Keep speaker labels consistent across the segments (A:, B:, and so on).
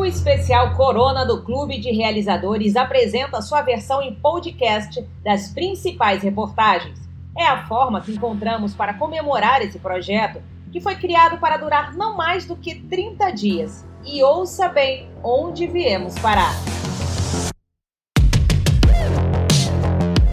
A: O especial Corona do Clube de Realizadores apresenta sua versão em podcast das principais reportagens. É a forma que encontramos para comemorar esse projeto, que foi criado para durar não mais do que 30 dias. E ouça bem onde viemos parar.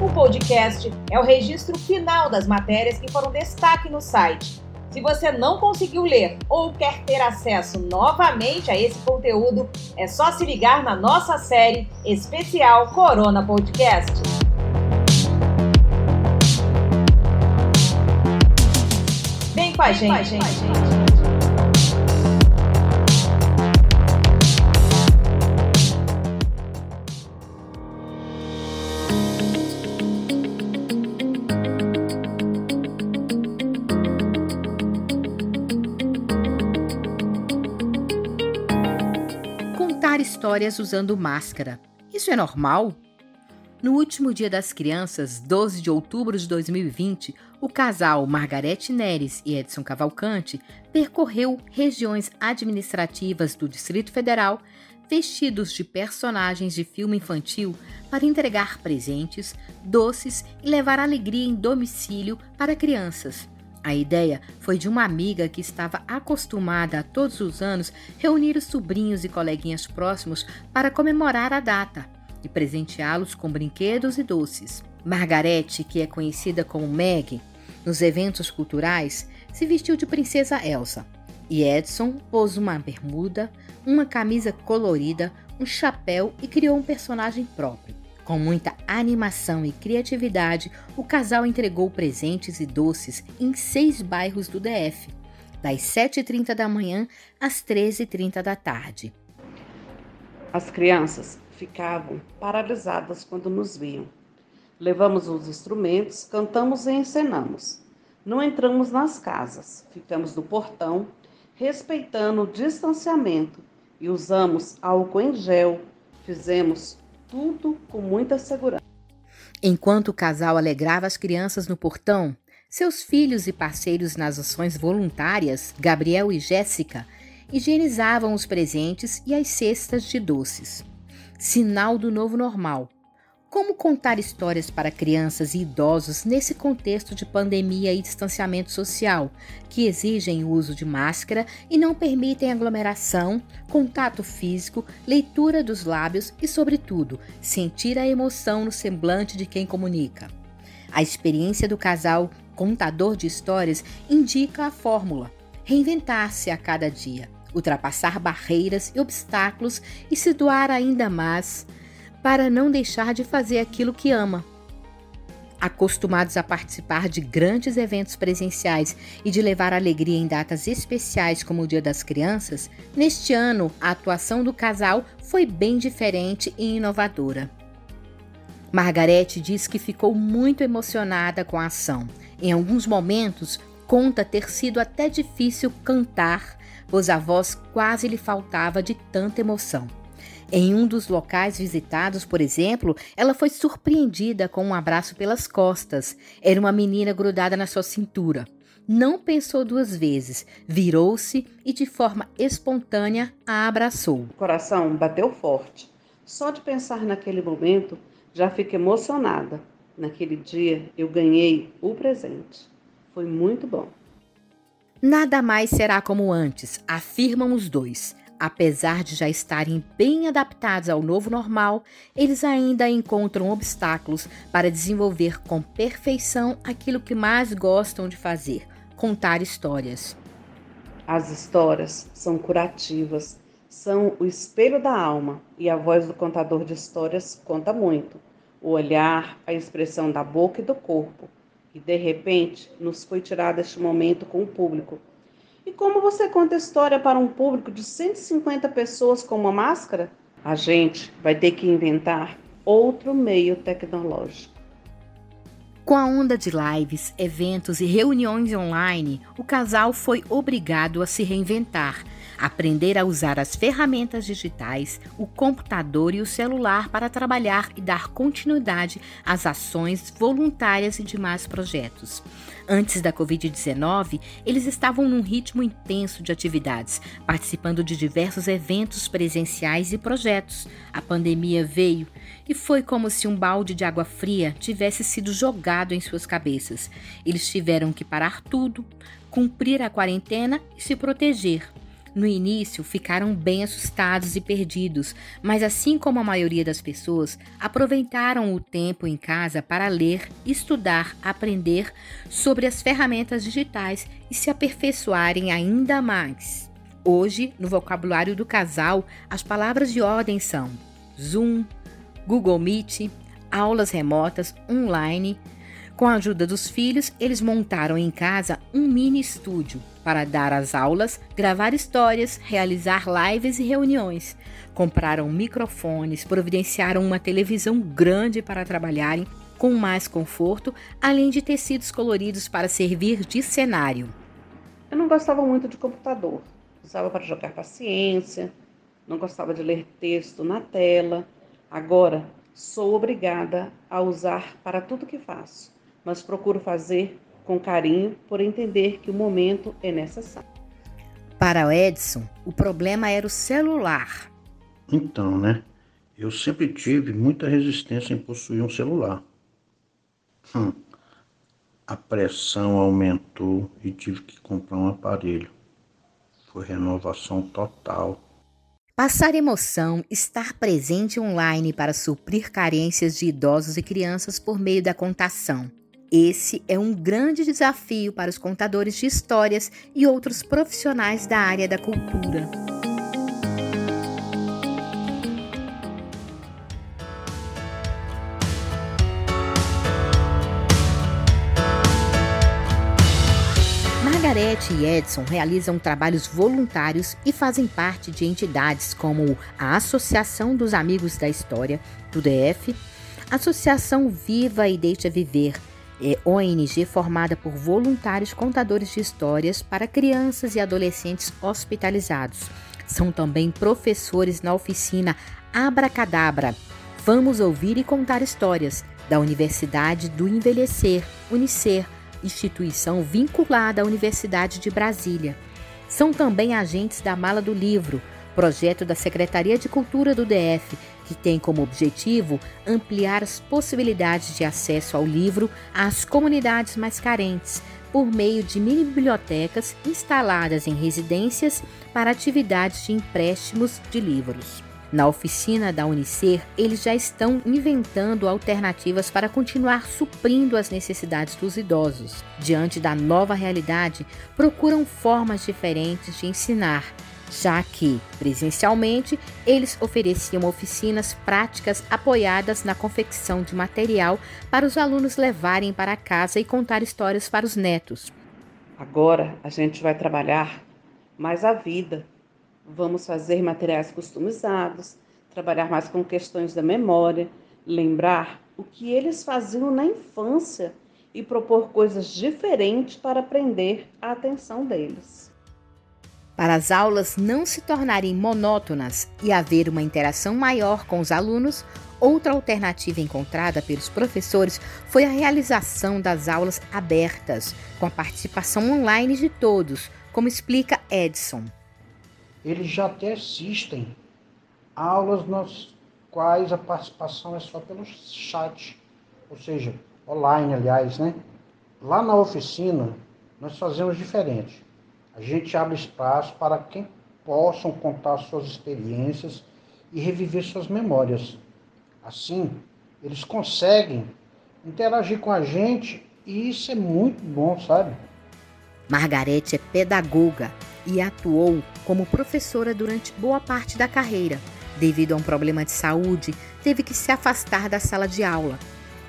A: O podcast é o registro final das matérias que foram destaque no site se você não conseguiu ler ou quer ter acesso novamente a esse conteúdo, é só se ligar na nossa série especial Corona Podcast. Vem com a Vem gente. Com a gente.
B: Histórias usando máscara. Isso é normal? No último Dia das Crianças, 12 de outubro de 2020, o casal Margarete Neres e Edson Cavalcante percorreu regiões administrativas do Distrito Federal vestidos de personagens de filme infantil para entregar presentes, doces e levar alegria em domicílio para crianças. A ideia foi de uma amiga que estava acostumada a todos os anos reunir os sobrinhos e coleguinhas próximos para comemorar a data e presenteá-los com brinquedos e doces. Margarete, que é conhecida como Meg nos eventos culturais, se vestiu de princesa Elsa. E Edson pôs uma bermuda, uma camisa colorida, um chapéu e criou um personagem próprio. Com muita animação e criatividade, o casal entregou presentes e doces em seis bairros do DF, das 7h30 da manhã às 13h30 da tarde.
C: As crianças ficavam paralisadas quando nos viam. Levamos os instrumentos, cantamos e encenamos. Não entramos nas casas, ficamos no portão, respeitando o distanciamento e usamos álcool em gel. Fizemos tudo com muita segurança.
B: Enquanto o casal alegrava as crianças no portão, seus filhos e parceiros nas ações voluntárias, Gabriel e Jéssica, higienizavam os presentes e as cestas de doces. Sinal do novo normal, como contar histórias para crianças e idosos nesse contexto de pandemia e distanciamento social, que exigem o uso de máscara e não permitem aglomeração, contato físico, leitura dos lábios e, sobretudo, sentir a emoção no semblante de quem comunica? A experiência do casal contador de histórias indica a fórmula: reinventar-se a cada dia, ultrapassar barreiras e obstáculos e se doar ainda mais para não deixar de fazer aquilo que ama. Acostumados a participar de grandes eventos presenciais e de levar alegria em datas especiais como o Dia das Crianças, neste ano a atuação do casal foi bem diferente e inovadora. Margarete diz que ficou muito emocionada com a ação. Em alguns momentos, conta ter sido até difícil cantar, pois a voz quase lhe faltava de tanta emoção. Em um dos locais visitados, por exemplo, ela foi surpreendida com um abraço pelas costas. Era uma menina grudada na sua cintura. Não pensou duas vezes, virou-se e, de forma espontânea, a abraçou.
C: O coração bateu forte. Só de pensar naquele momento, já fico emocionada. Naquele dia, eu ganhei o presente. Foi muito bom.
B: Nada mais será como antes, afirmam os dois. Apesar de já estarem bem adaptados ao novo normal, eles ainda encontram obstáculos para desenvolver com perfeição aquilo que mais gostam de fazer: contar histórias.
C: As histórias são curativas, são o espelho da alma e a voz do contador de histórias conta muito. O olhar, a expressão da boca e do corpo. E de repente nos foi tirado este momento com o público e como você conta história para um público de 150 pessoas com uma máscara? A gente vai ter que inventar outro meio tecnológico.
B: Com a onda de lives, eventos e reuniões online, o casal foi obrigado a se reinventar, aprender a usar as ferramentas digitais, o computador e o celular para trabalhar e dar continuidade às ações voluntárias e demais projetos. Antes da Covid-19, eles estavam num ritmo intenso de atividades, participando de diversos eventos presenciais e projetos. A pandemia veio e foi como se um balde de água fria tivesse sido jogado em suas cabeças. Eles tiveram que parar tudo, cumprir a quarentena e se proteger. No início, ficaram bem assustados e perdidos, mas assim como a maioria das pessoas, aproveitaram o tempo em casa para ler, estudar, aprender sobre as ferramentas digitais e se aperfeiçoarem ainda mais. Hoje, no vocabulário do casal, as palavras de ordem são Zoom, Google Meet, aulas remotas, online. Com a ajuda dos filhos, eles montaram em casa um mini estúdio para dar as aulas, gravar histórias, realizar lives e reuniões. Compraram microfones, providenciaram uma televisão grande para trabalharem com mais conforto, além de tecidos coloridos para servir de cenário.
C: Eu não gostava muito de computador. Usava para jogar paciência, não gostava de ler texto na tela. Agora sou obrigada a usar para tudo que faço, mas procuro fazer com carinho por entender que o momento é necessário.
B: Para o Edson, o problema era o celular.
D: Então, né? Eu sempre tive muita resistência em possuir um celular. Hum. A pressão aumentou e tive que comprar um aparelho. Foi renovação total.
B: Passar emoção, estar presente online para suprir carências de idosos e crianças por meio da contação. Esse é um grande desafio para os contadores de histórias e outros profissionais da área da cultura. Margarete e Edson realizam trabalhos voluntários e fazem parte de entidades como a Associação dos Amigos da História, do DF, Associação Viva e Deixa Viver, é ONG formada por voluntários contadores de histórias para crianças e adolescentes hospitalizados. São também professores na oficina Abracadabra. Vamos ouvir e contar histórias da Universidade do Envelhecer, Unicer, instituição vinculada à Universidade de Brasília. São também agentes da Mala do Livro, projeto da Secretaria de Cultura do DF, que tem como objetivo ampliar as possibilidades de acesso ao livro às comunidades mais carentes, por meio de mini bibliotecas instaladas em residências para atividades de empréstimos de livros. Na oficina da Unicer, eles já estão inventando alternativas para continuar suprindo as necessidades dos idosos. Diante da nova realidade, procuram formas diferentes de ensinar, já que, presencialmente, eles ofereciam oficinas práticas apoiadas na confecção de material para os alunos levarem para casa e contar histórias para os netos.
C: Agora a gente vai trabalhar mais a vida. Vamos fazer materiais customizados, trabalhar mais com questões da memória, lembrar o que eles faziam na infância e propor coisas diferentes para prender a atenção deles.
B: Para as aulas não se tornarem monótonas e haver uma interação maior com os alunos, outra alternativa encontrada pelos professores foi a realização das aulas abertas, com a participação online de todos, como explica Edson.
E: Eles já até assistem aulas nas quais a participação é só pelo chat, ou seja, online, aliás, né? Lá na oficina, nós fazemos diferente a gente abre espaço para quem possam contar suas experiências e reviver suas memórias. Assim, eles conseguem interagir com a gente e isso é muito bom, sabe?
B: Margarete é pedagoga e atuou como professora durante boa parte da carreira. Devido a um problema de saúde, teve que se afastar da sala de aula.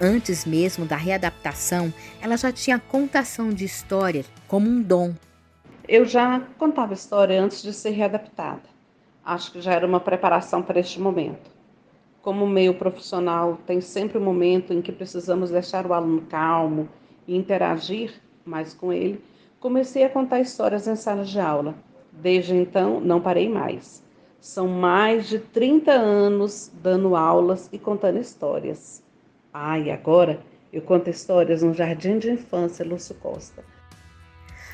B: Antes mesmo da readaptação, ela já tinha contação de histórias como um dom
C: eu já contava história antes de ser readaptada. Acho que já era uma preparação para este momento. como meio profissional, tem sempre um momento em que precisamos deixar o aluno calmo e interagir mais com ele, comecei a contar histórias em sala de aula. Desde então, não parei mais. São mais de 30 anos dando aulas e contando histórias. Ah, e agora eu conto histórias no Jardim de Infância Lúcio Costa.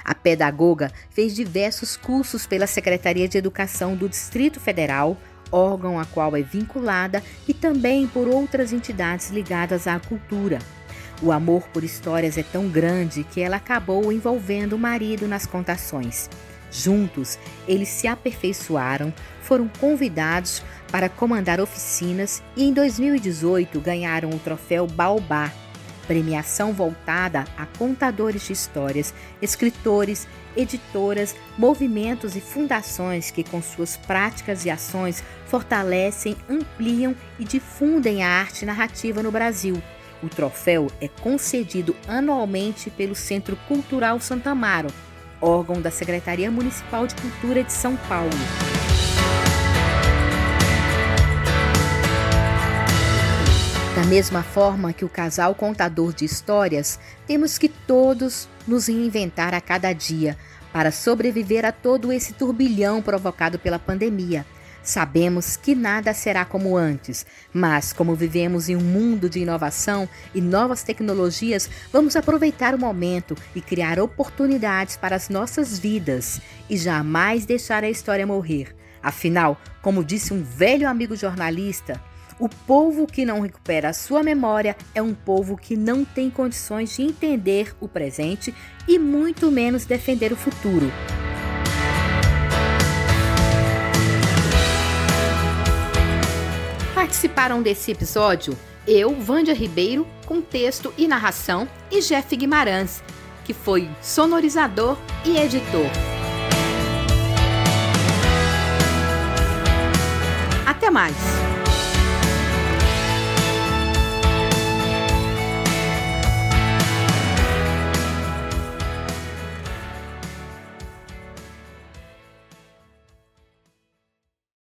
B: A pedagoga fez diversos cursos pela Secretaria de Educação do Distrito Federal, órgão a qual é vinculada, e também por outras entidades ligadas à cultura. O amor por histórias é tão grande que ela acabou envolvendo o marido nas contações. Juntos, eles se aperfeiçoaram, foram convidados para comandar oficinas e em 2018 ganharam o troféu Baobá, premiação voltada a contadores de histórias, escritores, editoras, movimentos e fundações que, com suas práticas e ações, fortalecem, ampliam e difundem a arte narrativa no Brasil. O troféu é concedido anualmente pelo Centro Cultural Santa Amaro, órgão da Secretaria Municipal de Cultura de São Paulo. Da mesma forma que o casal contador de histórias, temos que todos nos reinventar a cada dia para sobreviver a todo esse turbilhão provocado pela pandemia. Sabemos que nada será como antes, mas como vivemos em um mundo de inovação e novas tecnologias, vamos aproveitar o momento e criar oportunidades para as nossas vidas e jamais deixar a história morrer. Afinal, como disse um velho amigo jornalista, o povo que não recupera a sua memória é um povo que não tem condições de entender o presente e muito menos defender o futuro. Participaram desse episódio eu, Vândia Ribeiro, com texto e narração, e Jeff Guimarães, que foi sonorizador e editor. Até mais!